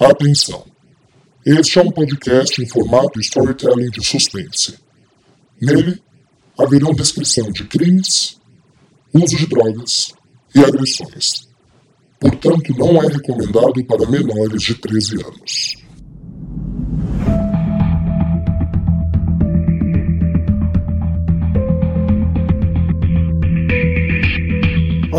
Atenção! Este é um podcast em formato storytelling de suspense. Nele, haverão descrição de crimes, uso de drogas e agressões. Portanto, não é recomendado para menores de 13 anos.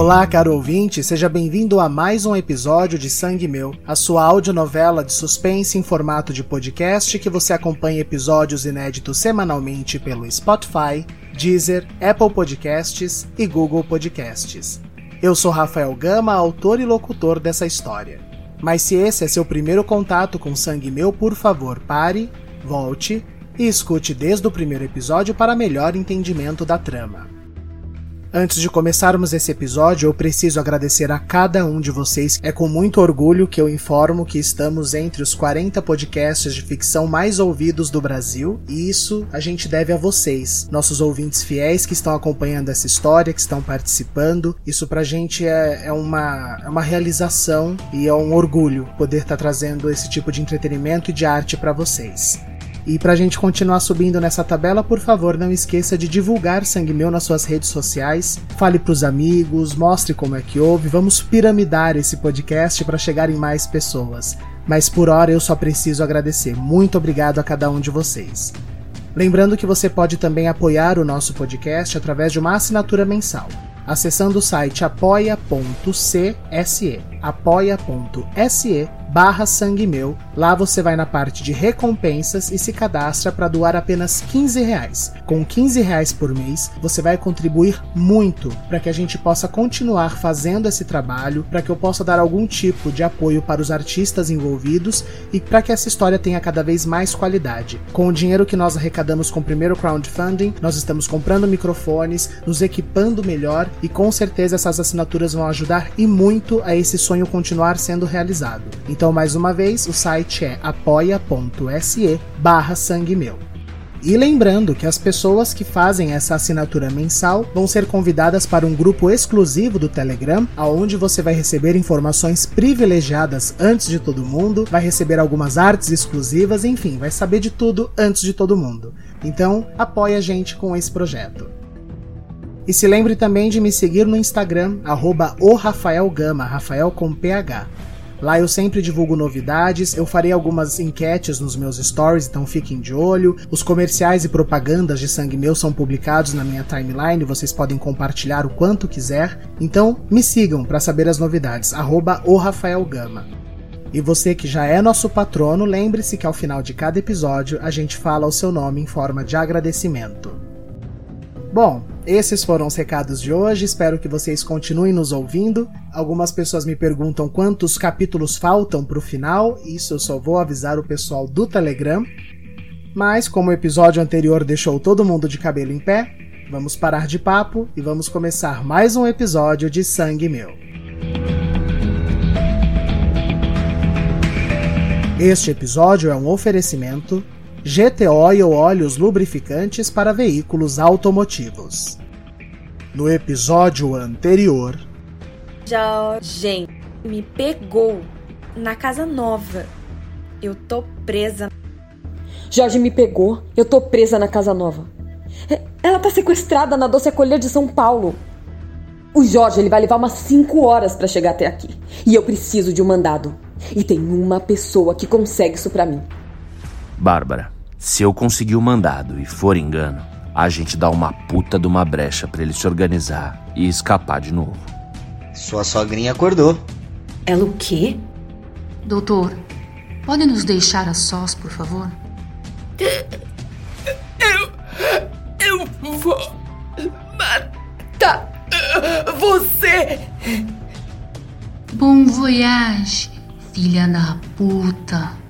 Olá, caro ouvinte, seja bem-vindo a mais um episódio de Sangue Meu, a sua audionovela de suspense em formato de podcast que você acompanha episódios inéditos semanalmente pelo Spotify, Deezer, Apple Podcasts e Google Podcasts. Eu sou Rafael Gama, autor e locutor dessa história. Mas se esse é seu primeiro contato com Sangue Meu, por favor, pare, volte e escute desde o primeiro episódio para melhor entendimento da trama. Antes de começarmos esse episódio, eu preciso agradecer a cada um de vocês. É com muito orgulho que eu informo que estamos entre os 40 podcasts de ficção mais ouvidos do Brasil, e isso a gente deve a vocês, nossos ouvintes fiéis que estão acompanhando essa história, que estão participando. Isso pra gente é, é uma, é uma realização e é um orgulho poder estar tá trazendo esse tipo de entretenimento e de arte para vocês. E pra gente continuar subindo nessa tabela, por favor, não esqueça de divulgar Sangue Meu nas suas redes sociais. Fale pros amigos, mostre como é que houve. Vamos piramidar esse podcast para chegar em mais pessoas. Mas por hora eu só preciso agradecer. Muito obrigado a cada um de vocês. Lembrando que você pode também apoiar o nosso podcast através de uma assinatura mensal acessando o site apoia.cse, apoia.se barra sangue meu. Lá você vai na parte de recompensas e se cadastra para doar apenas 15 reais. Com 15 reais por mês, você vai contribuir muito para que a gente possa continuar fazendo esse trabalho, para que eu possa dar algum tipo de apoio para os artistas envolvidos e para que essa história tenha cada vez mais qualidade. Com o dinheiro que nós arrecadamos com o primeiro crowdfunding, nós estamos comprando microfones, nos equipando melhor e com certeza essas assinaturas vão ajudar e muito a esse sonho continuar sendo realizado. Então, então, mais uma vez, o site é apoia.se barra sangue meu. E lembrando que as pessoas que fazem essa assinatura mensal vão ser convidadas para um grupo exclusivo do Telegram, aonde você vai receber informações privilegiadas antes de todo mundo, vai receber algumas artes exclusivas, enfim, vai saber de tudo antes de todo mundo. Então, apoie a gente com esse projeto. E se lembre também de me seguir no Instagram, arroba Rafael com PH. Lá eu sempre divulgo novidades, eu farei algumas enquetes nos meus stories, então fiquem de olho. Os comerciais e propagandas de Sangue Meu são publicados na minha timeline, vocês podem compartilhar o quanto quiser. Então me sigam para saber as novidades, arroba o Rafael Gama. E você que já é nosso patrono, lembre-se que ao final de cada episódio a gente fala o seu nome em forma de agradecimento. Bom, esses foram os recados de hoje, espero que vocês continuem nos ouvindo. Algumas pessoas me perguntam quantos capítulos faltam para o final, isso eu só vou avisar o pessoal do Telegram. Mas, como o episódio anterior deixou todo mundo de cabelo em pé, vamos parar de papo e vamos começar mais um episódio de Sangue Meu. Este episódio é um oferecimento GTO e óleos lubrificantes para veículos automotivos. No episódio anterior, Jorge me pegou na casa nova. Eu tô presa. Jorge me pegou. Eu tô presa na casa nova. É, ela tá sequestrada na doce acolher de São Paulo. O Jorge ele vai levar umas 5 horas para chegar até aqui. E eu preciso de um mandado. E tem uma pessoa que consegue isso para mim. Bárbara, se eu conseguir o mandado e for engano, a gente dá uma puta de uma brecha para ele se organizar e escapar de novo. Sua sogrinha acordou. Ela o quê? Doutor, pode nos deixar a sós, por favor? Eu. Eu vou. matar. Você! Bom voyage, filha da puta.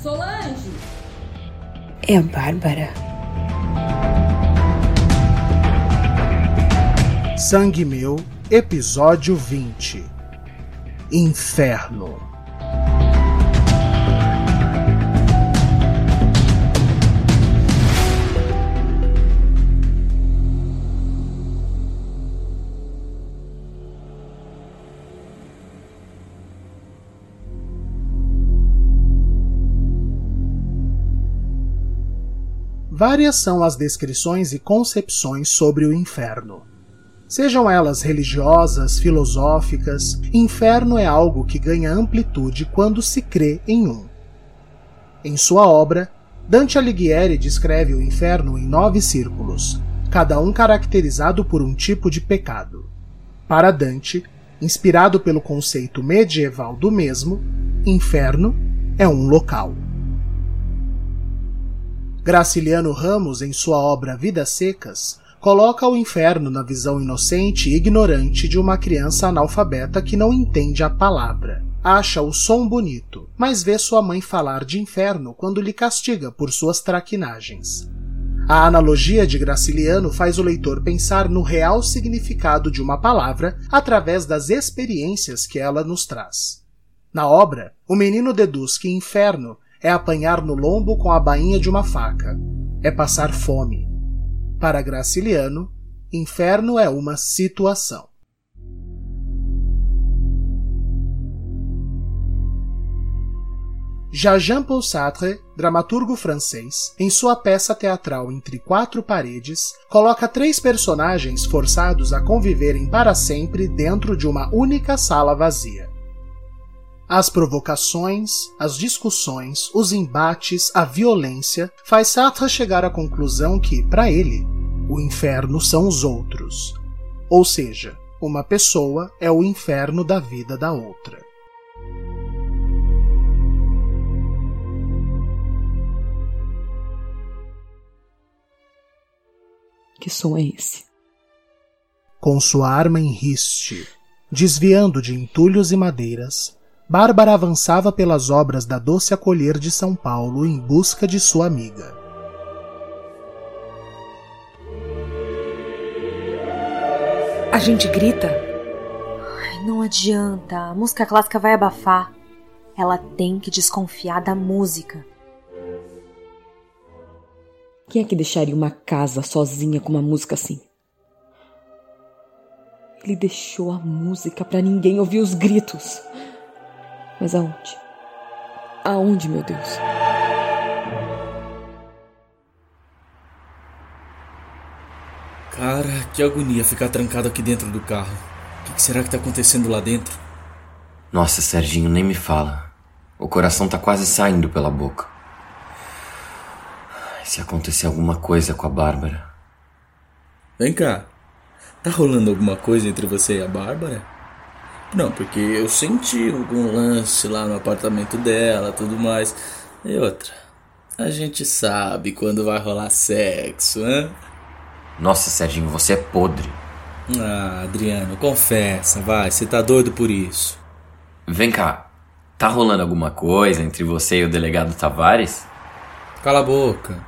Solange! É a Bárbara. Sangue Meu, episódio 20 Inferno. Várias são as descrições e concepções sobre o inferno. Sejam elas religiosas, filosóficas, inferno é algo que ganha amplitude quando se crê em um. Em sua obra, Dante Alighieri descreve o inferno em nove círculos, cada um caracterizado por um tipo de pecado. Para Dante, inspirado pelo conceito medieval do mesmo, inferno é um local. Graciliano Ramos, em sua obra Vidas Secas, coloca o inferno na visão inocente e ignorante de uma criança analfabeta que não entende a palavra. Acha o som bonito, mas vê sua mãe falar de inferno quando lhe castiga por suas traquinagens. A analogia de Graciliano faz o leitor pensar no real significado de uma palavra através das experiências que ela nos traz. Na obra, o menino deduz que inferno é apanhar no lombo com a bainha de uma faca, é passar fome. Para Graciliano, inferno é uma situação. Já Jean-Paul Sartre, dramaturgo francês, em sua peça teatral Entre Quatro Paredes, coloca três personagens forçados a conviverem para sempre dentro de uma única sala vazia. As provocações, as discussões, os embates, a violência faz Sartre chegar à conclusão que, para ele, o inferno são os outros. Ou seja, uma pessoa é o inferno da vida da outra. Que som é esse? Com sua arma em riste, desviando de entulhos e madeiras, Bárbara avançava pelas obras da Doce Acolher de São Paulo em busca de sua amiga. A gente grita? Ai, não adianta, a música clássica vai abafar. Ela tem que desconfiar da música. Quem é que deixaria uma casa sozinha com uma música assim? Ele deixou a música para ninguém ouvir os gritos. Mas aonde? Aonde, meu Deus? Cara, que agonia ficar trancado aqui dentro do carro. O que será que tá acontecendo lá dentro? Nossa, Serginho, nem me fala. O coração tá quase saindo pela boca. Se acontecer alguma coisa com a Bárbara. Vem cá. Tá rolando alguma coisa entre você e a Bárbara? Não, porque eu senti algum lance lá no apartamento dela, tudo mais. E outra, a gente sabe quando vai rolar sexo, né? Nossa, Serginho, você é podre. Ah, Adriano, confessa, vai, você tá doido por isso. Vem cá, tá rolando alguma coisa entre você e o delegado Tavares? Cala a boca.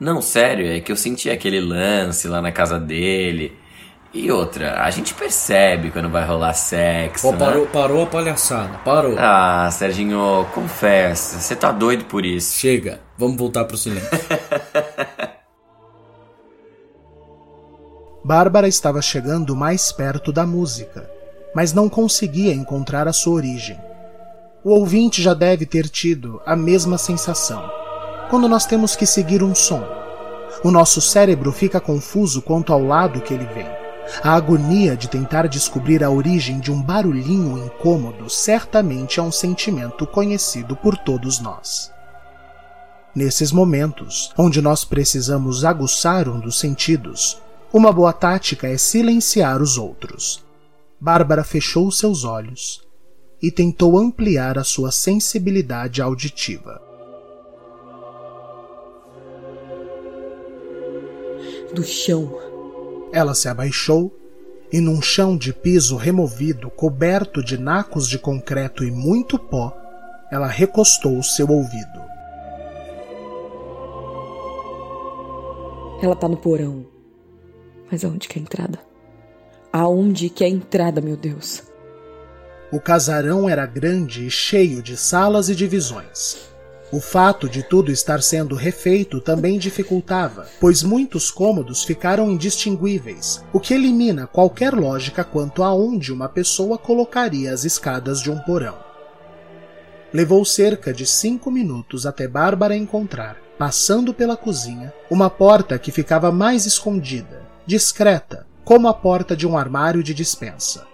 Não, sério, é que eu senti aquele lance lá na casa dele. E outra, a gente percebe quando vai rolar sexo. Pô, né? parou, parou a palhaçada, parou. Ah, Serginho, confessa, você tá doido por isso. Chega, vamos voltar pro silêncio. Bárbara estava chegando mais perto da música, mas não conseguia encontrar a sua origem. O ouvinte já deve ter tido a mesma sensação. Quando nós temos que seguir um som, o nosso cérebro fica confuso quanto ao lado que ele vem. A agonia de tentar descobrir a origem de um barulhinho incômodo certamente é um sentimento conhecido por todos nós. Nesses momentos, onde nós precisamos aguçar um dos sentidos, uma boa tática é silenciar os outros. Bárbara fechou seus olhos e tentou ampliar a sua sensibilidade auditiva. Do chão. Ela se abaixou e, num chão de piso removido, coberto de nacos de concreto e muito pó, ela recostou seu ouvido. Ela tá no porão. Mas aonde que é a entrada? Aonde que é a entrada, meu Deus? O casarão era grande e cheio de salas e divisões. O fato de tudo estar sendo refeito também dificultava, pois muitos cômodos ficaram indistinguíveis, o que elimina qualquer lógica quanto a onde uma pessoa colocaria as escadas de um porão. Levou cerca de cinco minutos até Bárbara encontrar, passando pela cozinha, uma porta que ficava mais escondida, discreta, como a porta de um armário de dispensa.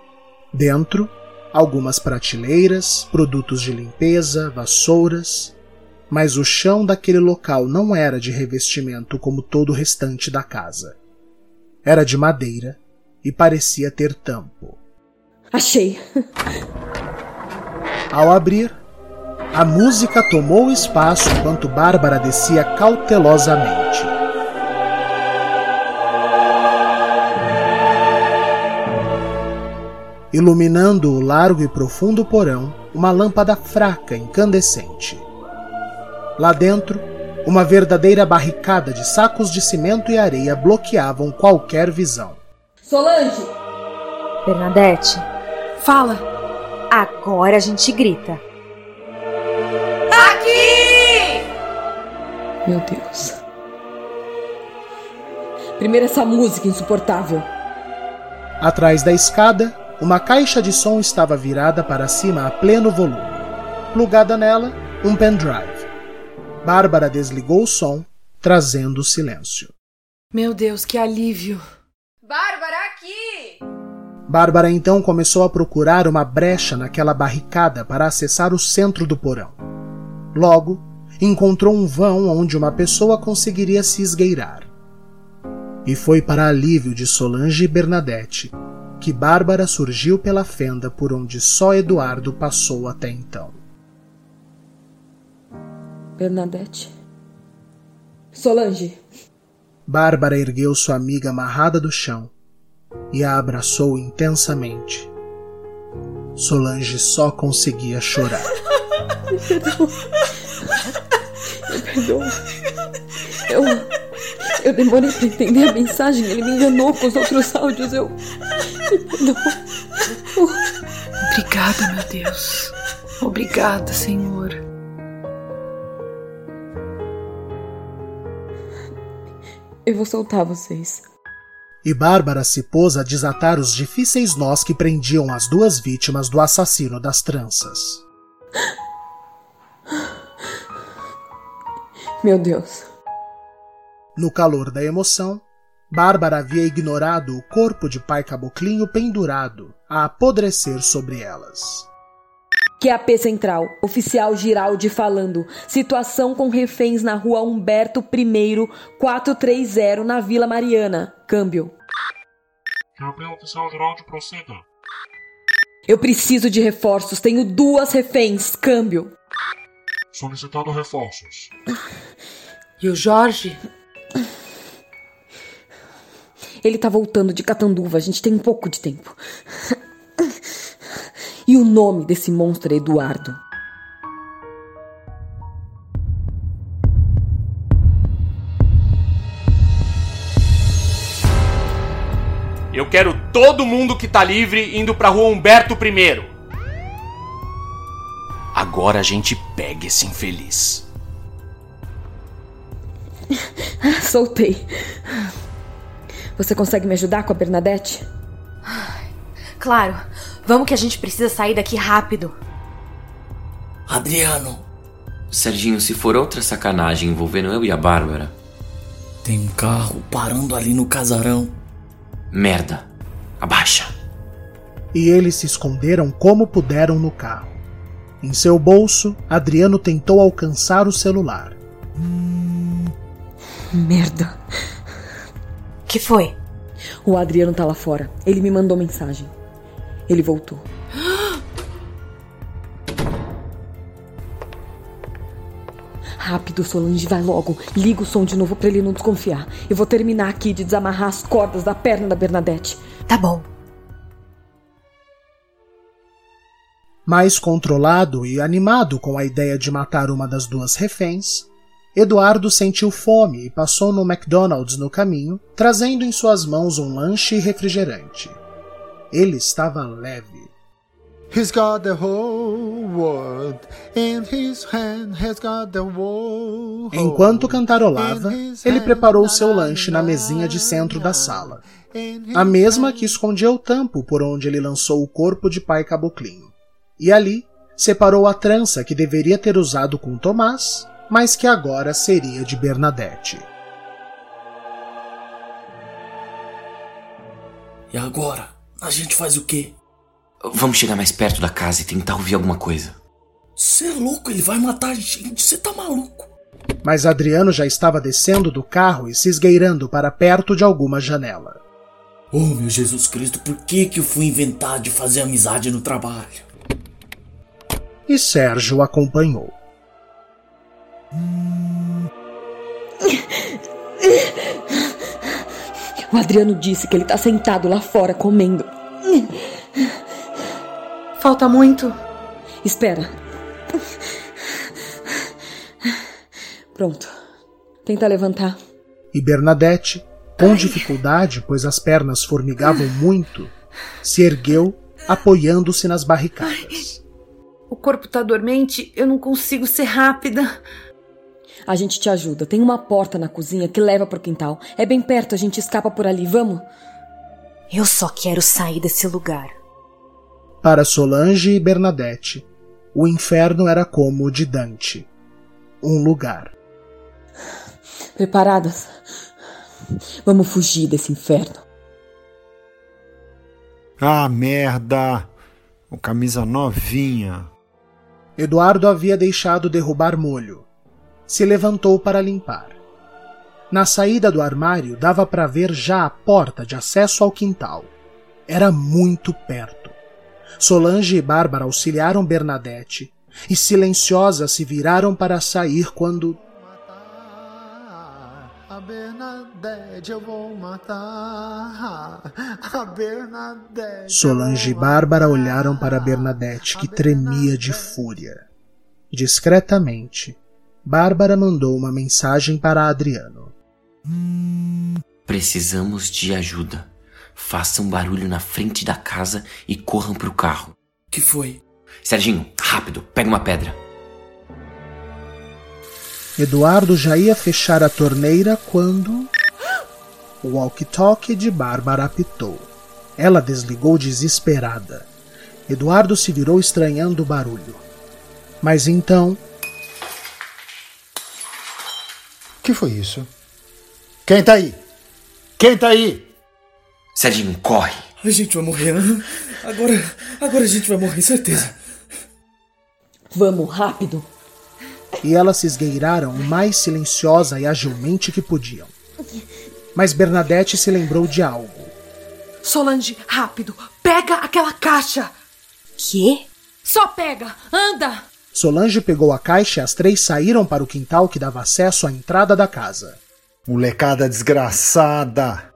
Dentro, algumas prateleiras, produtos de limpeza, vassouras, mas o chão daquele local não era de revestimento como todo o restante da casa. Era de madeira e parecia ter tampo. Achei! Ao abrir, a música tomou espaço enquanto Bárbara descia cautelosamente. Iluminando o largo e profundo porão, uma lâmpada fraca incandescente. Lá dentro, uma verdadeira barricada de sacos de cimento e areia bloqueavam qualquer visão. Solange! Bernadette, Fala. agora a gente grita. Aqui! Meu Deus. Primeiro essa música insuportável. Atrás da escada, uma caixa de som estava virada para cima a pleno volume. Plugada nela, um pendrive. Bárbara desligou o som, trazendo o silêncio. Meu Deus, que alívio. Bárbara, aqui! Bárbara então começou a procurar uma brecha naquela barricada para acessar o centro do porão. Logo, encontrou um vão onde uma pessoa conseguiria se esgueirar. E foi para alívio de Solange e Bernadette que Bárbara surgiu pela fenda por onde só Eduardo passou até então. Bernadette. Solange. Bárbara ergueu sua amiga amarrada do chão e a abraçou intensamente. Solange só conseguia chorar. Perdoa. Eu. Eu demorei pra entender a mensagem. Ele me enganou com os outros áudios. Eu. Me perdoa. Obrigada, meu Deus. Obrigada, Senhor. Eu vou soltar vocês. E Bárbara se pôs a desatar os difíceis nós que prendiam as duas vítimas do assassino das tranças. Meu Deus. No calor da emoção, Bárbara havia ignorado o corpo de pai Caboclinho pendurado a apodrecer sobre elas. QAP Central, oficial Giraldi falando. Situação com reféns na rua Humberto I, 430, na Vila Mariana. Câmbio. QAP Oficial Geraldo, prossiga. Eu preciso de reforços. Tenho duas reféns. Câmbio. Solicitado reforços. E o Jorge? Ele tá voltando de Catanduva. A gente tem um pouco de tempo. E o nome desse monstro é Eduardo. Eu quero todo mundo que tá livre indo pra rua Humberto I. Agora a gente pega esse infeliz. Soltei. Você consegue me ajudar com a Bernadette? Claro, vamos que a gente precisa sair daqui rápido. Adriano, Serginho, se for outra sacanagem envolvendo eu e a Bárbara, tem um carro parando ali no casarão. merda. Abaixa. E eles se esconderam como puderam no carro. Em seu bolso, Adriano tentou alcançar o celular. Merda. Que foi? O Adriano tá lá fora. Ele me mandou mensagem. Ele voltou. Rápido, Solange, vai logo. Liga o som de novo pra ele não desconfiar. Eu vou terminar aqui de desamarrar as cordas da perna da Bernadette. Tá bom. Mais controlado e animado com a ideia de matar uma das duas reféns, Eduardo sentiu fome e passou no McDonald's no caminho, trazendo em suas mãos um lanche e refrigerante. Ele estava leve. He's got the whole world in his hand. He's got the whole. Enquanto cantarolava, ele preparou seu lanche na mesinha de centro da sala, a mesma que escondia o tampo por onde ele lançou o corpo de pai Caboclinho. E ali separou a trança que deveria ter usado com Tomás, mas que agora seria de Bernadette. E agora? A gente faz o quê? Vamos chegar mais perto da casa e tentar ouvir alguma coisa. Você é louco, ele vai matar a gente, você tá maluco. Mas Adriano já estava descendo do carro e se esgueirando para perto de alguma janela. Oh, meu Jesus Cristo, por que, que eu fui inventar de fazer amizade no trabalho? E Sérgio acompanhou. O Adriano disse que ele tá sentado lá fora comendo. Falta muito. Espera. Pronto. Tenta levantar. E Bernadette, com dificuldade, pois as pernas formigavam muito, se ergueu, apoiando-se nas barricadas. O corpo tá dormente, eu não consigo ser rápida. A gente te ajuda. Tem uma porta na cozinha que leva pro quintal. É bem perto, a gente escapa por ali. Vamos? Eu só quero sair desse lugar. Para Solange e Bernadette, o inferno era como o de Dante um lugar. Preparadas? Vamos fugir desse inferno. Ah, merda! O camisa novinha. Eduardo havia deixado derrubar molho. Se levantou para limpar. Na saída do armário dava para ver já a porta de acesso ao quintal. Era muito perto. Solange e Bárbara auxiliaram Bernadette e silenciosas se viraram para sair quando. A Bernadette eu vou matar. A Bernadette. Solange e Bárbara olharam para Bernadette, que tremia de fúria. Discretamente, Bárbara mandou uma mensagem para Adriano. Precisamos de ajuda. Façam barulho na frente da casa e corram pro carro. Que foi? Serginho, rápido, pega uma pedra. Eduardo já ia fechar a torneira quando. O walkie-talkie de Bárbara apitou. Ela desligou desesperada. Eduardo se virou estranhando o barulho. Mas então. Que foi isso? Quem tá aí? Quem tá aí? Serginho, corre. A gente vai morrer. Né? Agora, agora a gente vai morrer, certeza. Vamos, rápido. E elas se esgueiraram o mais silenciosa e agilmente que podiam. Mas Bernadette se lembrou de algo. Solange, rápido, pega aquela caixa. Quê? Só pega, anda. Solange pegou a caixa e as três saíram para o quintal que dava acesso à entrada da casa. Molecada desgraçada!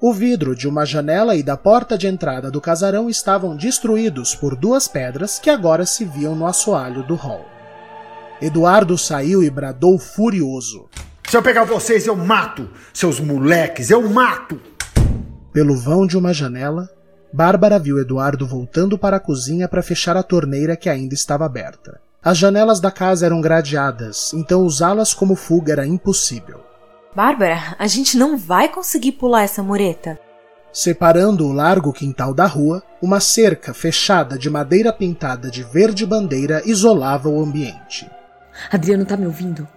O vidro de uma janela e da porta de entrada do casarão estavam destruídos por duas pedras que agora se viam no assoalho do hall. Eduardo saiu e bradou furioso. Se eu pegar vocês, eu mato! Seus moleques, eu mato! Pelo vão de uma janela, Bárbara viu Eduardo voltando para a cozinha para fechar a torneira que ainda estava aberta. As janelas da casa eram gradeadas, então usá-las como fuga era impossível. Bárbara, a gente não vai conseguir pular essa mureta. Separando o largo quintal da rua, uma cerca fechada de madeira pintada de verde bandeira isolava o ambiente. Adriano tá me ouvindo?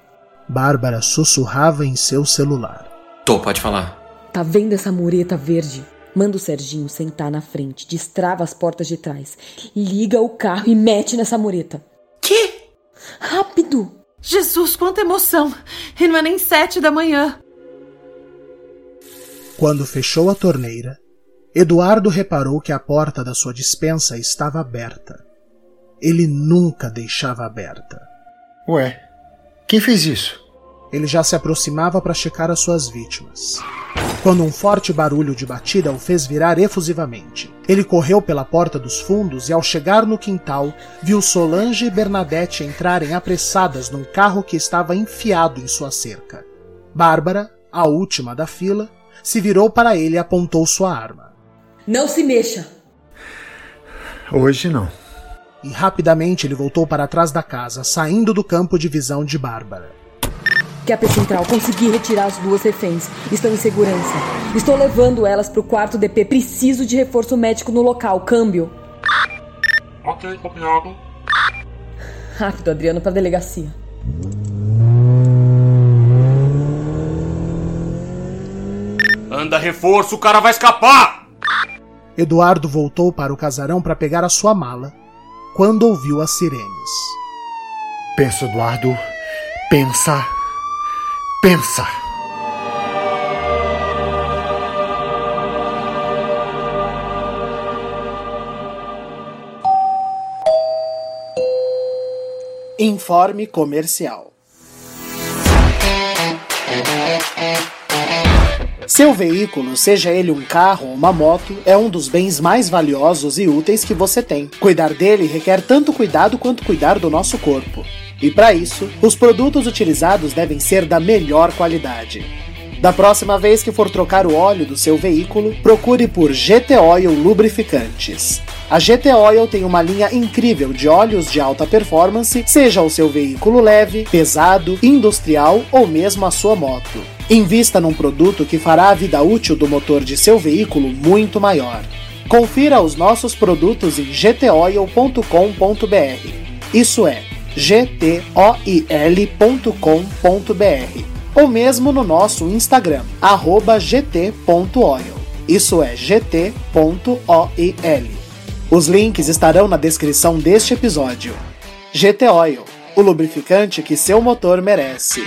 Bárbara sussurrava em seu celular. Tô, pode falar. Tá vendo essa mureta verde? Manda o Serginho sentar na frente, destrava as portas de trás, liga o carro e mete nessa mureta. Rápido! Jesus, quanta emoção! E não é nem sete da manhã. Quando fechou a torneira, Eduardo reparou que a porta da sua dispensa estava aberta. Ele nunca deixava aberta. Ué, quem fez isso? Ele já se aproximava para checar as suas vítimas. Quando um forte barulho de batida o fez virar efusivamente. Ele correu pela porta dos fundos e, ao chegar no quintal, viu Solange e Bernadette entrarem apressadas num carro que estava enfiado em sua cerca. Bárbara, a última da fila, se virou para ele e apontou sua arma. Não se mexa! Hoje não. E rapidamente ele voltou para trás da casa, saindo do campo de visão de Bárbara que a P Central, consegui retirar as duas reféns. Estão em segurança. Estou levando elas para o quarto DP. Preciso de reforço médico no local. Câmbio. Ok, copiado. Rápido, Adriano, pra delegacia. Anda reforço, o cara vai escapar! Eduardo voltou para o casarão para pegar a sua mala quando ouviu as sirenes. Pensa, Eduardo. Pensa. Pensa. Informe comercial. Seu veículo, seja ele um carro ou uma moto, é um dos bens mais valiosos e úteis que você tem. Cuidar dele requer tanto cuidado quanto cuidar do nosso corpo. E para isso, os produtos utilizados devem ser da melhor qualidade. Da próxima vez que for trocar o óleo do seu veículo, procure por GT Oil Lubrificantes. A GT Oil tem uma linha incrível de óleos de alta performance, seja o seu veículo leve, pesado, industrial ou mesmo a sua moto. Invista num produto que fará a vida útil do motor de seu veículo muito maior. Confira os nossos produtos em gtoil.com.br. Isso é gtoil.com.br ou mesmo no nosso Instagram, gt.oil. Isso é gt.oil. Os links estarão na descrição deste episódio. GT Oil, o lubrificante que seu motor merece.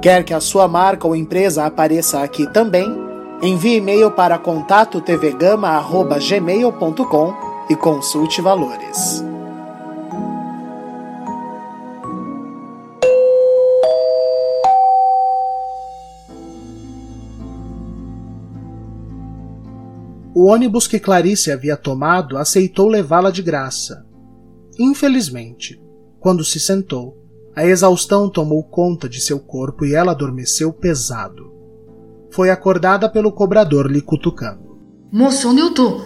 Quer que a sua marca ou empresa apareça aqui também? Envie e-mail para contato tvgama@gmail.com e consulte valores. O ônibus que Clarice havia tomado aceitou levá-la de graça. Infelizmente, quando se sentou, a exaustão tomou conta de seu corpo e ela adormeceu pesado. Foi acordada pelo cobrador lhe cutucando. Moço, onde eu tô?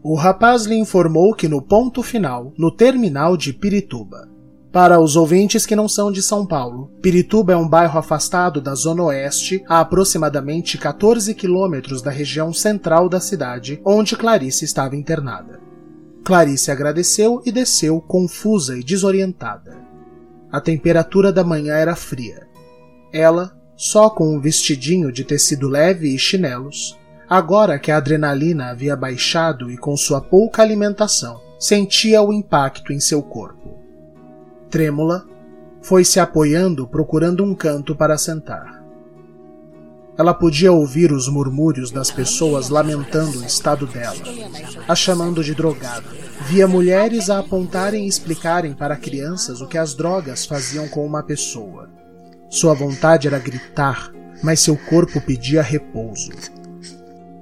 O rapaz lhe informou que no ponto final, no terminal de Pirituba. Para os ouvintes que não são de São Paulo, Pirituba é um bairro afastado da Zona Oeste, a aproximadamente 14 quilômetros da região central da cidade, onde Clarice estava internada. Clarice agradeceu e desceu confusa e desorientada. A temperatura da manhã era fria. Ela, só com um vestidinho de tecido leve e chinelos, agora que a adrenalina havia baixado e com sua pouca alimentação, sentia o impacto em seu corpo. Trêmula, foi se apoiando procurando um canto para sentar. Ela podia ouvir os murmúrios das pessoas lamentando o estado dela, a chamando de drogada. Via mulheres a apontarem e explicarem para crianças o que as drogas faziam com uma pessoa. Sua vontade era gritar, mas seu corpo pedia repouso.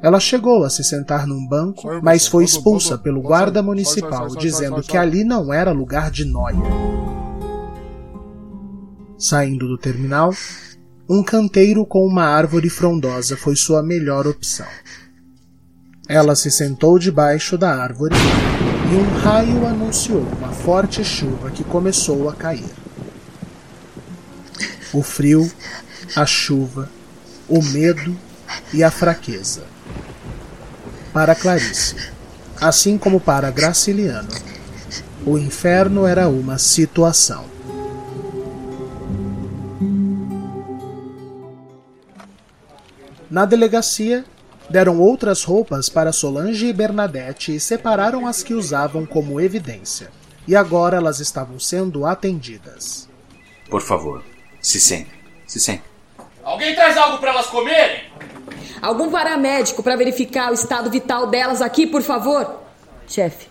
Ela chegou a se sentar num banco, mas foi expulsa pelo guarda municipal, dizendo que ali não era lugar de noia. Saindo do terminal, um canteiro com uma árvore frondosa foi sua melhor opção. Ela se sentou debaixo da árvore e um raio anunciou uma forte chuva que começou a cair. O frio, a chuva, o medo e a fraqueza. Para Clarice, assim como para Graciliano, o inferno era uma situação. Na delegacia, deram outras roupas para Solange e Bernadette e separaram as que usavam como evidência. E agora elas estavam sendo atendidas. Por favor, se sentem, se sentem. Alguém traz algo para elas comerem? Algum paramédico para verificar o estado vital delas aqui, por favor? Chefe,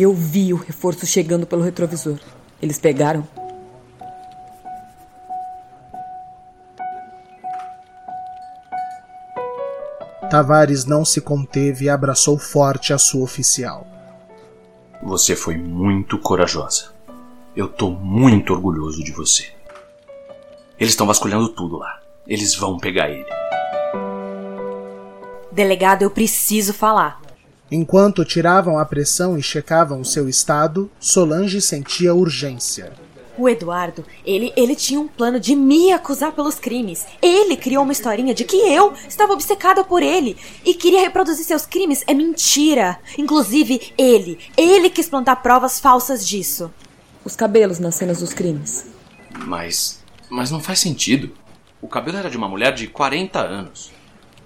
eu vi o reforço chegando pelo retrovisor. Eles pegaram? Tavares não se conteve e abraçou forte a sua oficial. Você foi muito corajosa. Eu tô muito orgulhoso de você. Eles estão vasculhando tudo lá. Eles vão pegar ele. Delegado, eu preciso falar. Enquanto tiravam a pressão e checavam o seu estado, Solange sentia urgência. O Eduardo, ele, ele tinha um plano de me acusar pelos crimes. Ele criou uma historinha de que eu estava obcecada por ele e queria reproduzir seus crimes. É mentira. Inclusive, ele, ele quis plantar provas falsas disso. Os cabelos nas cenas dos crimes. Mas Mas não faz sentido. O cabelo era de uma mulher de 40 anos.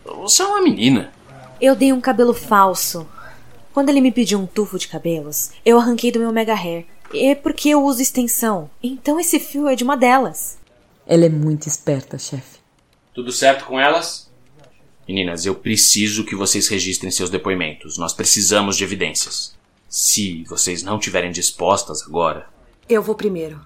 Você é uma menina. Eu dei um cabelo falso. Quando ele me pediu um tufo de cabelos, eu arranquei do meu mega hair. É porque eu uso extensão. Então esse fio é de uma delas. Ela é muito esperta, chefe. Tudo certo com elas? Meninas, eu preciso que vocês registrem seus depoimentos. Nós precisamos de evidências. Se vocês não tiverem dispostas agora. Eu vou primeiro.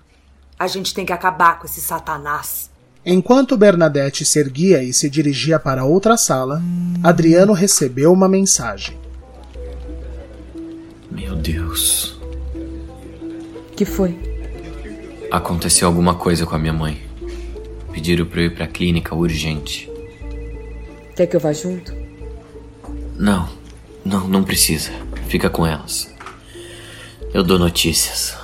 A gente tem que acabar com esse satanás. Enquanto Bernadette se erguia e se dirigia para outra sala, Adriano recebeu uma mensagem. Meu Deus. Que foi? Aconteceu alguma coisa com a minha mãe. Pediram pra eu ir pra clínica urgente. Quer que eu vá junto? Não, não, não precisa. Fica com elas. Eu dou notícias.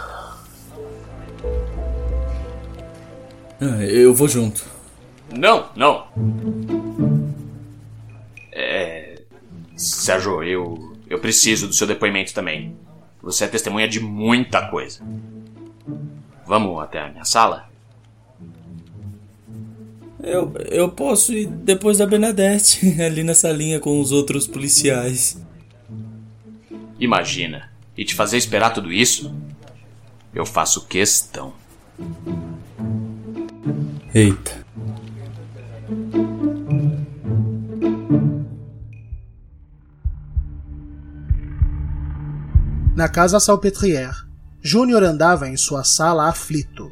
Ah, eu vou junto. Não, não. É. Sérgio, eu. Eu preciso do seu depoimento também. Você é testemunha de muita coisa. Vamos até a minha sala? Eu, eu posso ir depois da Bernadette, ali na salinha com os outros policiais. Imagina. E te fazer esperar tudo isso? Eu faço questão. Eita. Na casa Salpetrière, Júnior andava em sua sala aflito.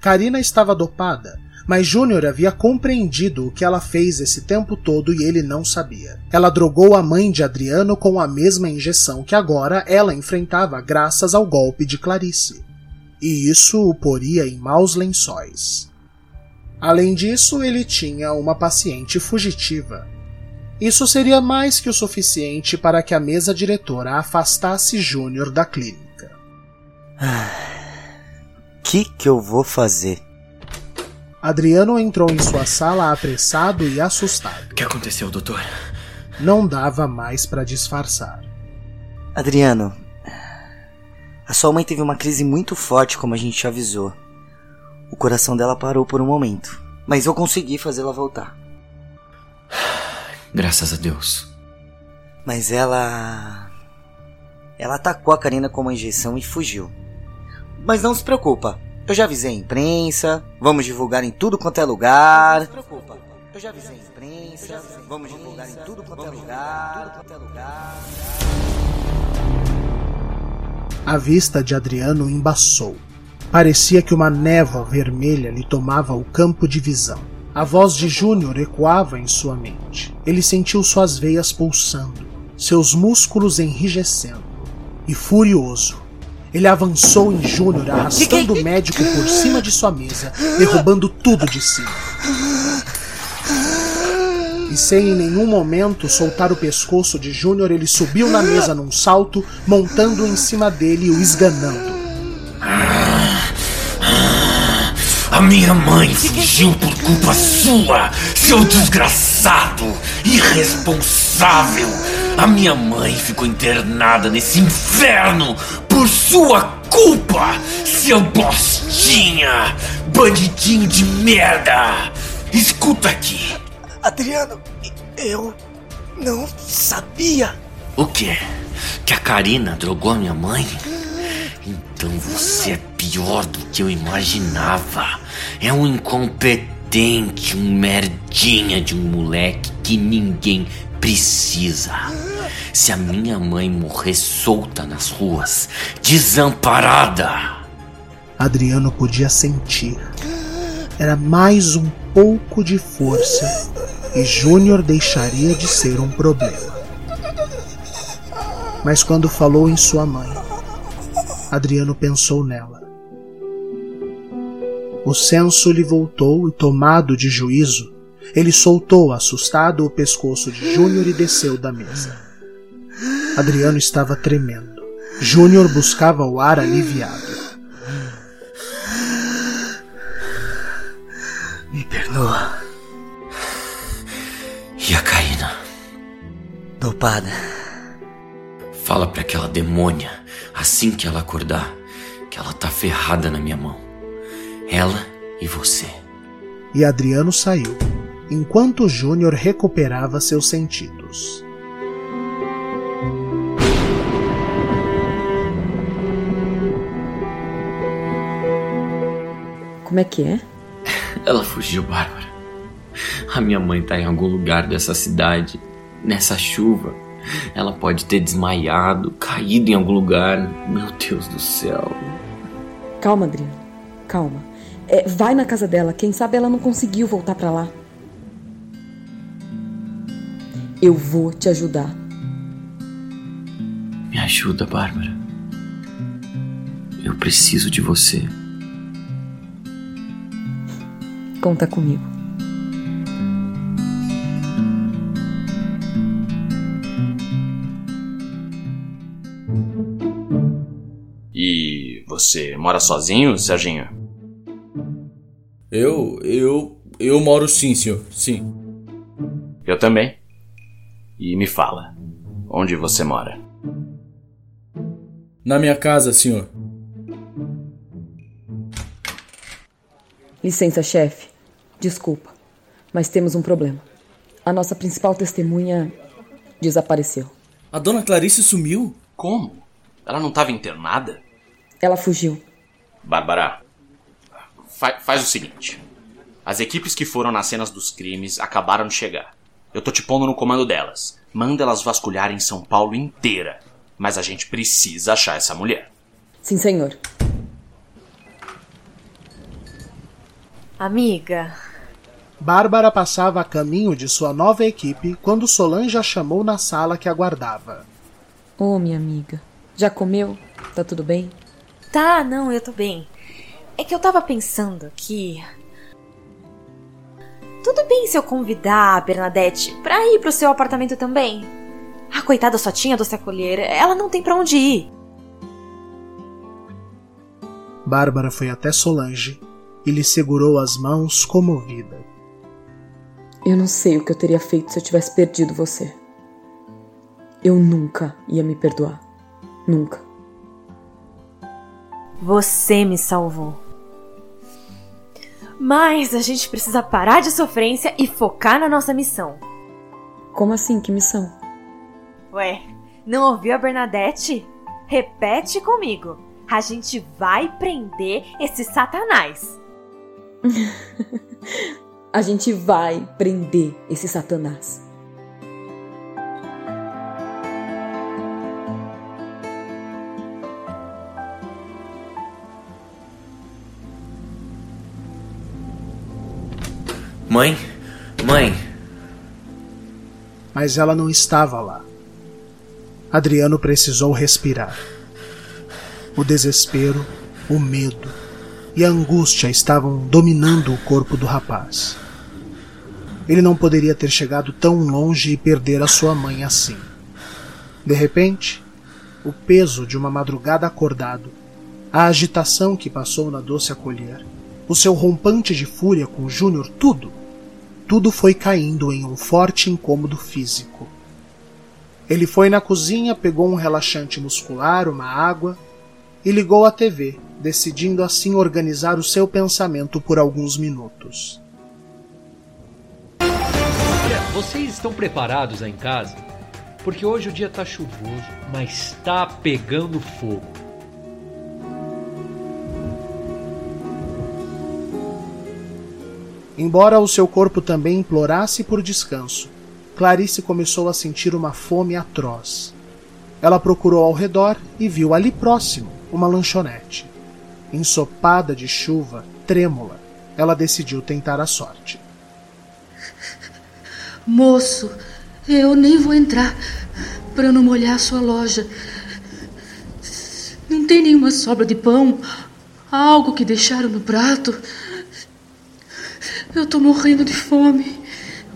Karina estava dopada, mas Júnior havia compreendido o que ela fez esse tempo todo e ele não sabia. Ela drogou a mãe de Adriano com a mesma injeção que agora ela enfrentava graças ao golpe de Clarice. E isso o poria em maus lençóis. Além disso, ele tinha uma paciente fugitiva. Isso seria mais que o suficiente para que a mesa diretora afastasse Júnior da clínica. Que que eu vou fazer? Adriano entrou em sua sala apressado e assustado. O que aconteceu, doutor? Não dava mais para disfarçar. Adriano, a sua mãe teve uma crise muito forte, como a gente te avisou. O coração dela parou por um momento, mas eu consegui fazê-la voltar. Graças a Deus. Mas ela. Ela atacou a Karina com uma injeção e fugiu. Mas não se preocupa, eu já avisei a imprensa, vamos divulgar em tudo quanto é lugar. Não se preocupa, eu já avisei a imprensa, vamos divulgar em tudo quanto é lugar. A vista de Adriano embaçou. Parecia que uma névoa vermelha lhe tomava o campo de visão. A voz de Júnior ecoava em sua mente. Ele sentiu suas veias pulsando, seus músculos enrijecendo. E furioso, ele avançou em Júnior, arrastando o médico por cima de sua mesa, derrubando tudo de cima. E sem em nenhum momento soltar o pescoço de Júnior, ele subiu na mesa num salto, montando em cima dele e o esganando. A minha mãe fugiu por culpa sua, seu desgraçado, irresponsável. A minha mãe ficou internada nesse inferno por sua culpa, seu bostinha, bandidinho de merda. Escuta aqui. Adriano, eu não sabia. O quê? Que a Karina drogou a minha mãe? Então você é pior do que eu imaginava. É um incompetente, um merdinha de um moleque que ninguém precisa. Se a minha mãe morrer solta nas ruas, desamparada. Adriano podia sentir. Era mais um pouco de força e Júnior deixaria de ser um problema. Mas quando falou em sua mãe, Adriano pensou nela. O senso lhe voltou e, tomado de juízo, ele soltou assustado o pescoço de Júnior e desceu da mesa. Adriano estava tremendo. Júnior buscava o ar aliviado. Me perdoa. E a Karina? Dopada. Fala pra aquela demônia, assim que ela acordar, que ela tá ferrada na minha mão. Ela e você. e Adriano saiu, enquanto Júnior recuperava seus sentidos. Como é que é? Ela fugiu, Bárbara. A minha mãe tá em algum lugar dessa cidade, nessa chuva. Ela pode ter desmaiado, caído em algum lugar. Meu Deus do céu. Calma, Adriano. Calma. É, vai na casa dela. Quem sabe ela não conseguiu voltar para lá. Eu vou te ajudar. Me ajuda, Bárbara. Eu preciso de você. Conta comigo. Você mora sozinho, Serginho? Eu, eu, eu moro sim, senhor. Sim. Eu também. E me fala, onde você mora? Na minha casa, senhor. Licença, chefe. Desculpa, mas temos um problema. A nossa principal testemunha desapareceu. A dona Clarice sumiu? Como? Ela não estava internada? Ela fugiu. Bárbara, fa faz o seguinte. As equipes que foram nas cenas dos crimes acabaram de chegar. Eu tô te pondo no comando delas. Manda elas vasculharem São Paulo inteira. Mas a gente precisa achar essa mulher. Sim, senhor. Amiga. Bárbara passava a caminho de sua nova equipe quando Solange a chamou na sala que aguardava. Ô, oh, minha amiga. Já comeu? Tá tudo bem? Tá, não, eu tô bem. É que eu tava pensando que. Tudo bem se eu convidar a Bernadette pra ir pro seu apartamento também? A coitada só tinha doce a colher, ela não tem pra onde ir. Bárbara foi até Solange e lhe segurou as mãos comovida. Eu não sei o que eu teria feito se eu tivesse perdido você. Eu nunca ia me perdoar. Nunca. Você me salvou. Mas a gente precisa parar de sofrência e focar na nossa missão. Como assim? Que missão? Ué, não ouviu a Bernadette? Repete comigo. A gente vai prender esse satanás. a gente vai prender esse satanás. Mãe? Mãe? Mas ela não estava lá. Adriano precisou respirar. O desespero, o medo e a angústia estavam dominando o corpo do rapaz. Ele não poderia ter chegado tão longe e perder a sua mãe assim. De repente, o peso de uma madrugada acordado, a agitação que passou na doce acolher, o seu rompante de fúria com Júnior, tudo, tudo foi caindo em um forte incômodo físico. Ele foi na cozinha, pegou um relaxante muscular, uma água e ligou a TV, decidindo assim organizar o seu pensamento por alguns minutos. Vocês estão preparados aí em casa? Porque hoje o dia está chuvoso, mas está pegando fogo. Embora o seu corpo também implorasse por descanso, Clarice começou a sentir uma fome atroz. Ela procurou ao redor e viu ali próximo uma lanchonete. Ensopada de chuva, trêmula, ela decidiu tentar a sorte. Moço, eu nem vou entrar para não molhar sua loja. Não tem nenhuma sobra de pão? Algo que deixaram no prato? Eu tô morrendo de fome.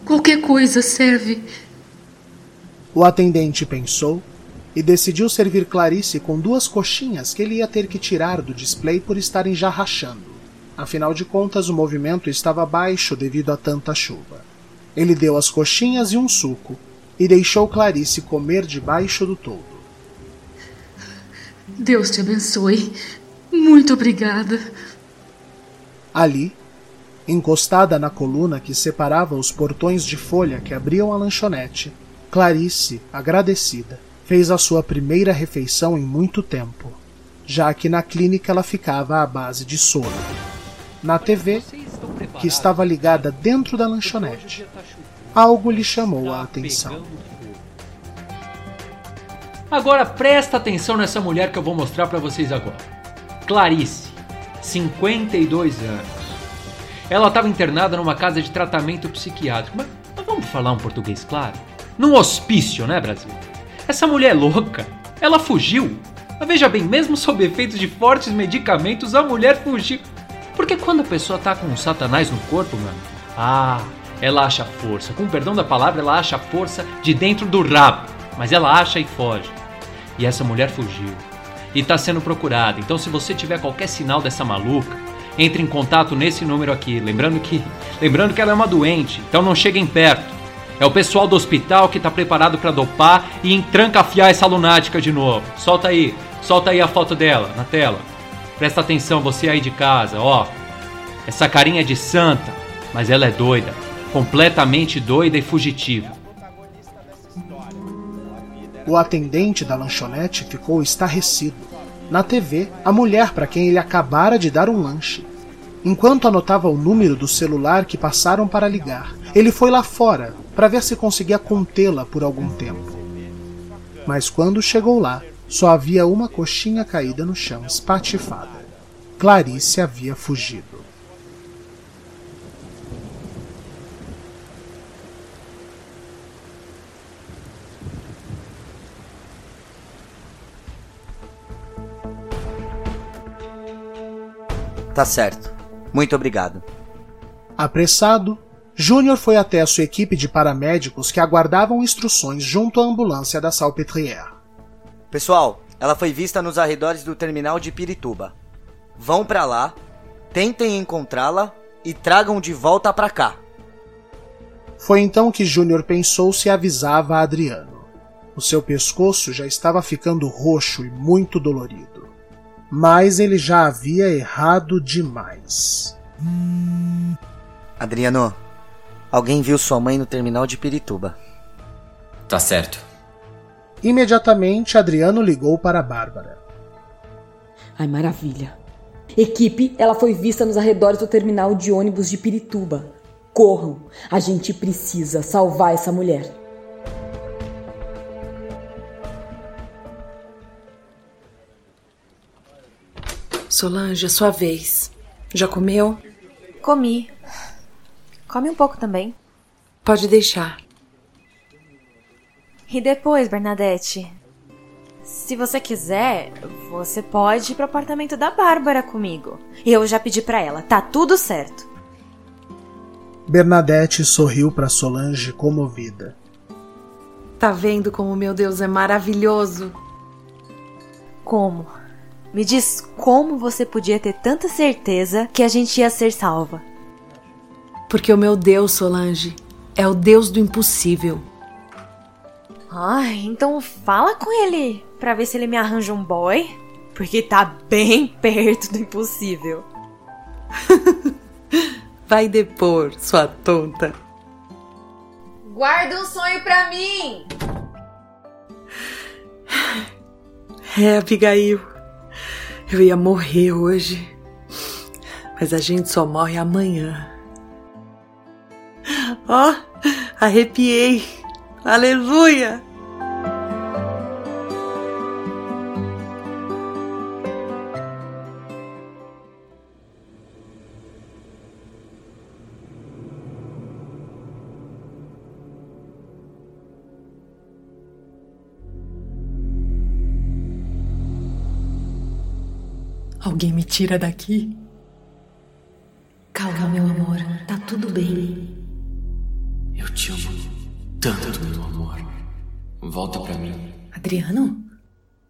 Qualquer coisa serve. O atendente pensou e decidiu servir Clarice com duas coxinhas que ele ia ter que tirar do display por estarem já rachando. Afinal de contas, o movimento estava baixo devido a tanta chuva. Ele deu as coxinhas e um suco e deixou Clarice comer debaixo do toldo. Deus te abençoe. Muito obrigada. Ali, Encostada na coluna que separava os portões de folha que abriam a lanchonete, Clarice, agradecida, fez a sua primeira refeição em muito tempo, já que na clínica ela ficava à base de sono. Na TV, que estava ligada dentro da lanchonete, algo lhe chamou a atenção. Agora presta atenção nessa mulher que eu vou mostrar para vocês agora. Clarice, 52 anos. Ela estava internada numa casa de tratamento psiquiátrico. Mas, mas, vamos falar um português claro? Num hospício, né, Brasil? Essa mulher é louca. Ela fugiu. Mas veja bem, mesmo sob efeitos de fortes medicamentos, a mulher fugiu. Porque quando a pessoa tá com um satanás no corpo, mano, ah, ela acha força. Com perdão da palavra, ela acha força de dentro do rabo. Mas ela acha e foge. E essa mulher fugiu. E tá sendo procurada. Então, se você tiver qualquer sinal dessa maluca, entre em contato nesse número aqui. Lembrando que, lembrando que ela é uma doente, então não cheguem perto. É o pessoal do hospital que tá preparado para dopar e entrancafiar essa lunática de novo. Solta aí, solta aí a foto dela na tela. Presta atenção, você aí de casa, ó. Essa carinha é de santa, mas ela é doida. Completamente doida e fugitiva. O atendente da lanchonete ficou estarrecido. Na TV, a mulher para quem ele acabara de dar um lanche. Enquanto anotava o número do celular que passaram para ligar, ele foi lá fora para ver se conseguia contê-la por algum tempo. Mas quando chegou lá, só havia uma coxinha caída no chão, espatifada. Clarice havia fugido. Tá certo. Muito obrigado. Apressado, Júnior foi até a sua equipe de paramédicos que aguardavam instruções junto à ambulância da Salpêtrière. Pessoal, ela foi vista nos arredores do terminal de Pirituba. Vão para lá, tentem encontrá-la e tragam de volta para cá. Foi então que Júnior pensou se avisava a Adriano. O seu pescoço já estava ficando roxo e muito dolorido. Mas ele já havia errado demais. Adriano, alguém viu sua mãe no terminal de Pirituba. Tá certo. Imediatamente, Adriano ligou para Bárbara. Ai, maravilha. Equipe, ela foi vista nos arredores do terminal de ônibus de Pirituba. Corram, a gente precisa salvar essa mulher. Solange, é sua vez. Já comeu? Comi. Come um pouco também. Pode deixar. E depois, Bernadette? Se você quiser, você pode ir pro apartamento da Bárbara comigo. Eu já pedi para ela, tá tudo certo. Bernadette sorriu para Solange comovida. Tá vendo como meu Deus é maravilhoso? Como? Me diz como você podia ter tanta certeza que a gente ia ser salva. Porque o meu Deus, Solange, é o Deus do impossível. Ai, então fala com ele pra ver se ele me arranja um boy. Porque tá bem perto do impossível. Vai depor, sua tonta. Guarda um sonho pra mim! É, Abigail. Eu ia morrer hoje. Mas a gente só morre amanhã. Ó, oh, arrepiei. Aleluia! Alguém me tira daqui? Calma, meu amor. Tá tudo bem. Eu te amo tanto, meu amor. Volta pra mim. Adriano?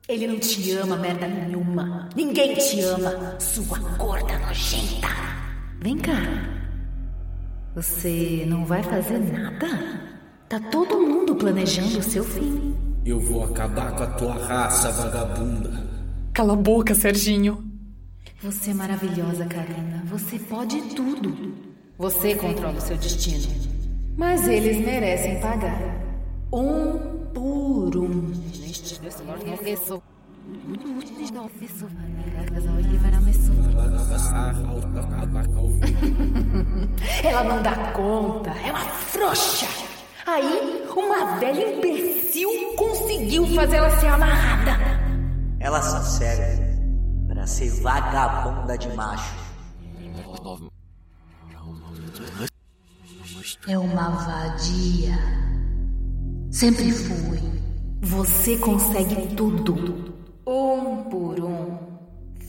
Ele não te ama, merda nenhuma. Ninguém te ama, sua gorda nojenta. Vem cá. Você não vai fazer nada? Tá todo mundo planejando o seu fim. Eu vou acabar com a tua raça, vagabunda. Cala a boca, Serginho. Você é maravilhosa, Karina. Você pode tudo. Você controla o seu destino. Mas eles merecem pagar. Um por um. Ela não dá conta, é uma frouxa. Aí, uma velha imbecil conseguiu fazê-la ser amarrada. Ela só serve ser vagabunda de macho. É uma vadia. Sempre fui. Você consegue tudo. Um por um.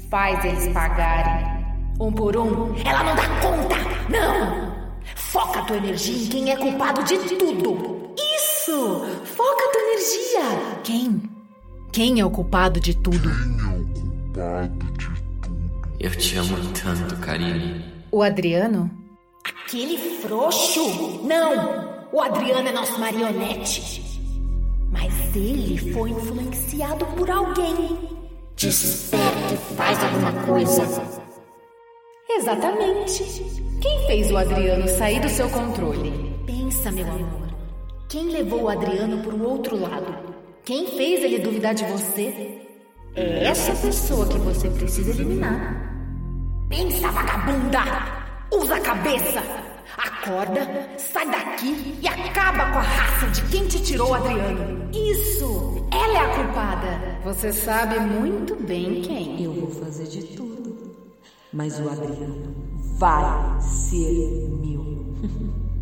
Faz eles pagarem. Um por um. Ela não dá conta. Não! Foca tua energia em quem é culpado de tudo. Isso! Foca tua energia. Quem? Quem é o culpado de tudo? Eu te amo tanto, Karine. O Adriano? Aquele frouxo? Não! O Adriano é nosso marionete. Mas ele foi influenciado por alguém. Desperta e faz alguma coisa. Exatamente. Quem fez o Adriano sair do seu controle? Pensa, meu amor. Quem levou o Adriano para o outro lado? Quem fez ele duvidar de você? É essa pessoa que você precisa eliminar. Pensa, vagabunda! Usa a cabeça! Acorda, sai daqui e acaba com a raça de quem te tirou o Adriano. Isso! Ela é a culpada. Você sabe muito bem quem. Eu vou fazer de tudo. Mas o Adriano vai ser meu.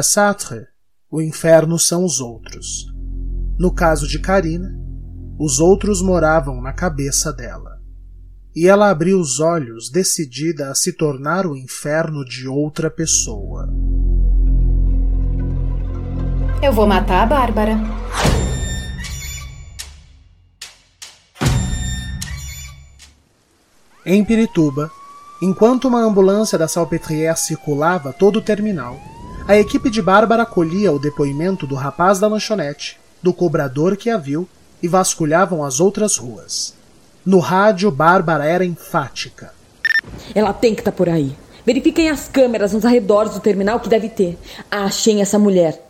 Para Sartre, o inferno são os outros. No caso de Karina, os outros moravam na cabeça dela. E ela abriu os olhos decidida a se tornar o inferno de outra pessoa. Eu vou matar a Bárbara. Em Pirituba, enquanto uma ambulância da Salpêtrière circulava todo o terminal, a equipe de Bárbara colhia o depoimento do rapaz da lanchonete, do cobrador que a viu e vasculhavam as outras ruas. No rádio, Bárbara era enfática. Ela tem que estar por aí. Verifiquem as câmeras nos arredores do terminal que deve ter. Achem essa mulher.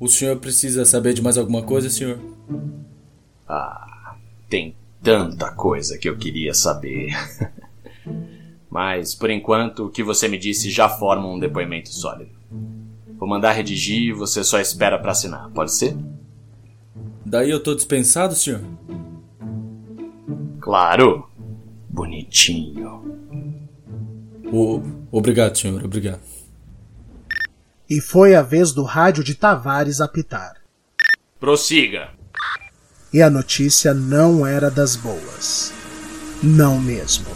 O senhor precisa saber de mais alguma coisa, senhor? Ah, tem tanta coisa que eu queria saber. Mas, por enquanto, o que você me disse já forma um depoimento sólido. Vou mandar redigir e você só espera para assinar, pode ser? Daí eu tô dispensado, senhor? Claro. Bonitinho. O... Obrigado, senhor, obrigado. E foi a vez do rádio de Tavares apitar. Prossiga. E a notícia não era das boas. Não mesmo.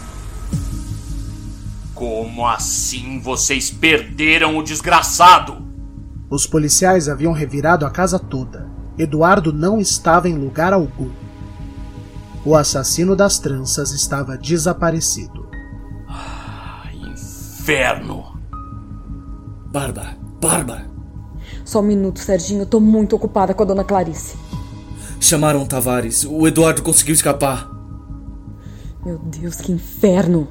Como assim vocês perderam o desgraçado? Os policiais haviam revirado a casa toda. Eduardo não estava em lugar algum. O assassino das tranças estava desaparecido. Inferno! Bárbara, Bárbara! Só um minuto, Serginho. Eu tô muito ocupada com a dona Clarice. Chamaram o Tavares. O Eduardo conseguiu escapar. Meu Deus, que inferno!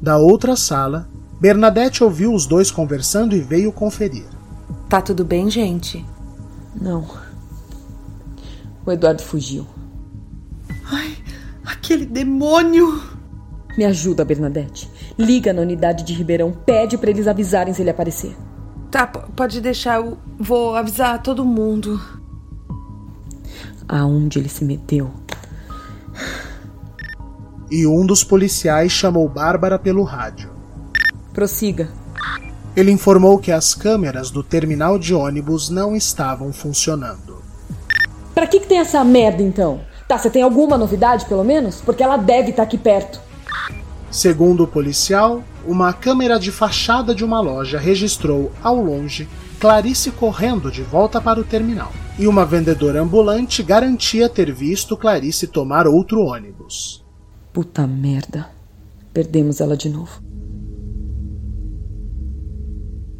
Da outra sala, Bernadette ouviu os dois conversando e veio conferir. Tá tudo bem, gente? Não. O Eduardo fugiu. Ai, aquele demônio! Me ajuda, Bernadette. Liga na unidade de Ribeirão, pede para eles avisarem se ele aparecer. Tá, pode deixar, eu vou avisar todo mundo. Aonde ele se meteu? E um dos policiais chamou Bárbara pelo rádio. Prossiga. Ele informou que as câmeras do terminal de ônibus não estavam funcionando. Pra que, que tem essa merda então? Tá, você tem alguma novidade pelo menos? Porque ela deve estar aqui perto. Segundo o policial, uma câmera de fachada de uma loja registrou ao longe Clarice correndo de volta para o terminal. E uma vendedora ambulante garantia ter visto Clarice tomar outro ônibus. Puta merda. Perdemos ela de novo.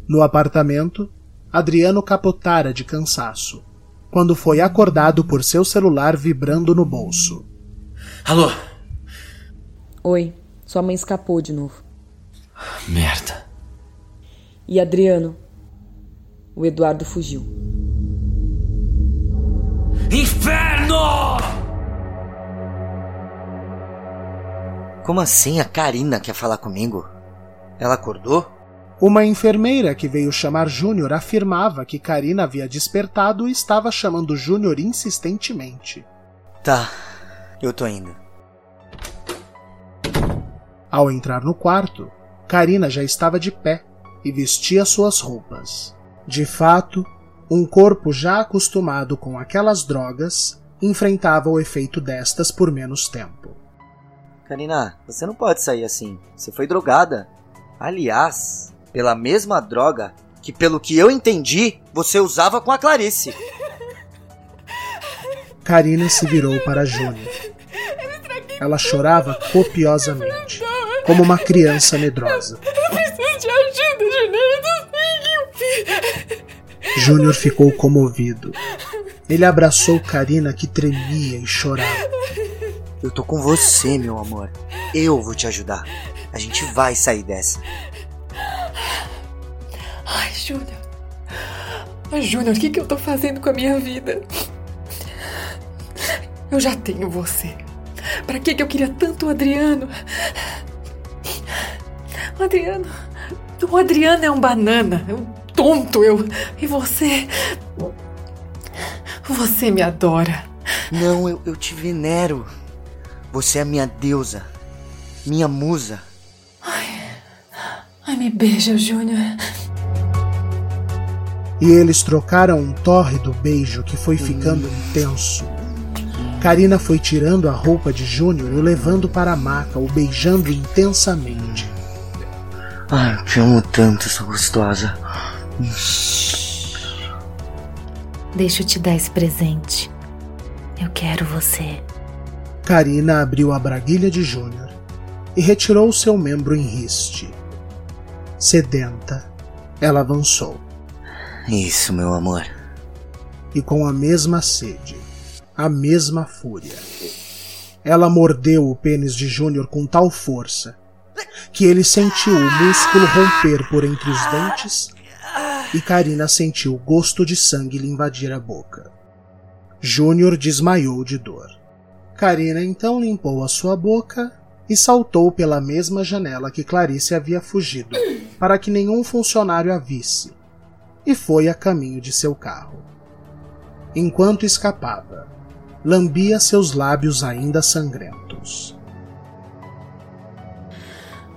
No apartamento, Adriano capotara de cansaço, quando foi acordado por seu celular vibrando no bolso. Alô? Oi, sua mãe escapou de novo. Merda. E Adriano? O Eduardo fugiu. Inferno! Como assim a Karina quer falar comigo? Ela acordou? Uma enfermeira que veio chamar Júnior afirmava que Karina havia despertado e estava chamando Júnior insistentemente. Tá, eu tô indo. Ao entrar no quarto, Karina já estava de pé e vestia suas roupas. De fato, um corpo já acostumado com aquelas drogas enfrentava o efeito destas por menos tempo. Karina, você não pode sair assim. Você foi drogada. Aliás, pela mesma droga que, pelo que eu entendi, você usava com a Clarice. Karina se virou para Júnior. Ela chorava copiosamente, como uma criança medrosa. Eu preciso de ajuda, Júnior. Júnior ficou comovido. Ele abraçou Karina que tremia e chorava. Eu tô com você, meu amor. Eu vou te ajudar. A gente vai sair dessa. Ai, Júnior. Ai, Júnior, o que, que eu tô fazendo com a minha vida? Eu já tenho você. Pra que, que eu queria tanto o Adriano? O Adriano. O Adriano é um banana. Um tonto. Eu. E você. Você me adora. Não, eu, eu te venero. Você é a minha deusa. Minha musa. Ai, me beija, Júnior. E eles trocaram um tórrido beijo que foi ficando intenso. Karina foi tirando a roupa de Júnior e o levando para a maca, o beijando intensamente. Ai, eu te amo tanto, sua gostosa. Deixa eu te dar esse presente. Eu quero você. Karina abriu a braguilha de Júnior e retirou seu membro em riste. Sedenta, ela avançou. Isso, meu amor. E com a mesma sede, a mesma fúria. Ela mordeu o pênis de Júnior com tal força que ele sentiu o músculo romper por entre os dentes e Karina sentiu o gosto de sangue lhe invadir a boca. Júnior desmaiou de dor. Karina então limpou a sua boca e saltou pela mesma janela que Clarice havia fugido, para que nenhum funcionário a visse, e foi a caminho de seu carro. Enquanto escapava, lambia seus lábios ainda sangrentos.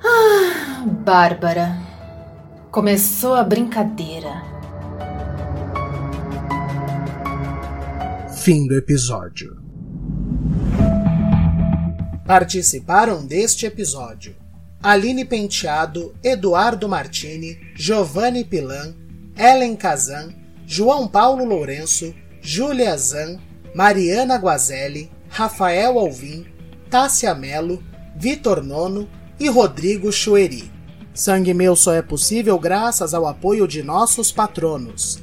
Ah, Bárbara. Começou a brincadeira. Fim do episódio. Participaram deste episódio Aline Penteado, Eduardo Martini, Giovanni Pilan, Ellen Kazan, João Paulo Lourenço, Júlia Zan, Mariana Guazelli, Rafael Alvim, Tássia Melo, Vitor Nono e Rodrigo Chueri. Sangue Meu só é possível graças ao apoio de nossos patronos.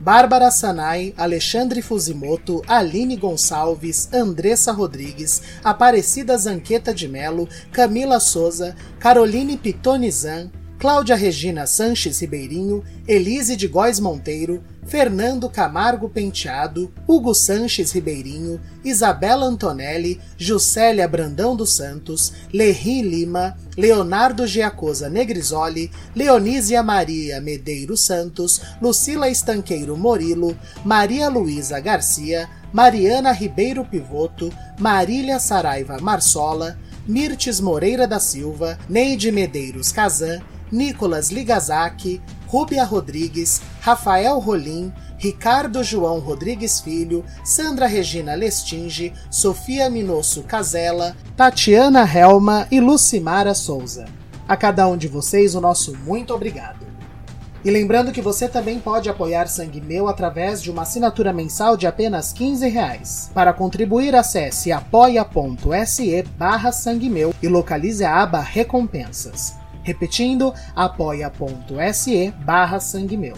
Bárbara Sanai, Alexandre Fuzimoto, Aline Gonçalves, Andressa Rodrigues, Aparecida Zanqueta de Melo, Camila Souza, Caroline Pitonizan, Cláudia Regina Sanches Ribeirinho, Elise de Góes Monteiro, Fernando Camargo Penteado, Hugo Sanches Ribeirinho, Isabela Antonelli, Juscelia Brandão dos Santos, Lerri Lima, Leonardo Giacosa Negrisoli, Leonísia Maria Medeiros Santos, Lucila Estanqueiro Morilo, Maria Luísa Garcia, Mariana Ribeiro Pivoto, Marília Saraiva Marsola, Mirtes Moreira da Silva, Neide Medeiros Kazan, Nicolas Ligazaki, Rúbia Rodrigues, Rafael Rolim, Ricardo João Rodrigues Filho, Sandra Regina Lestinge, Sofia Minosso Casella, Tatiana Helma e Lucimara Souza. A cada um de vocês o nosso muito obrigado. E lembrando que você também pode apoiar Sangue Meu através de uma assinatura mensal de apenas 15 reais. Para contribuir, acesse apoia.se barra Sangue Meu e localize a aba Recompensas. Repetindo, apoia.se barra Sangue Meu.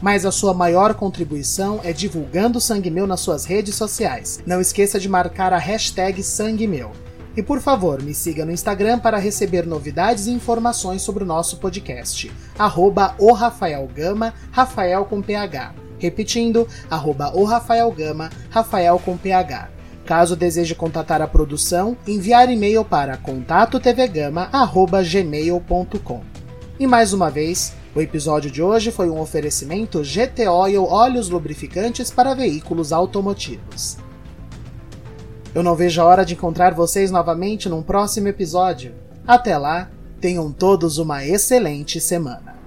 Mas a sua maior contribuição é divulgando Sangue Meu nas suas redes sociais. Não esqueça de marcar a hashtag Sangue Meu. E por favor, me siga no Instagram para receber novidades e informações sobre o nosso podcast. Arroba o Rafael Gama, Rafael com PH. Repetindo, arroba o Rafael Gama, Rafael com PH. Caso deseje contatar a produção, enviar e-mail para contatotvgama.gmail.com. E mais uma vez, o episódio de hoje foi um oferecimento GT Oil Óleos Lubrificantes para Veículos Automotivos. Eu não vejo a hora de encontrar vocês novamente num próximo episódio. Até lá, tenham todos uma excelente semana.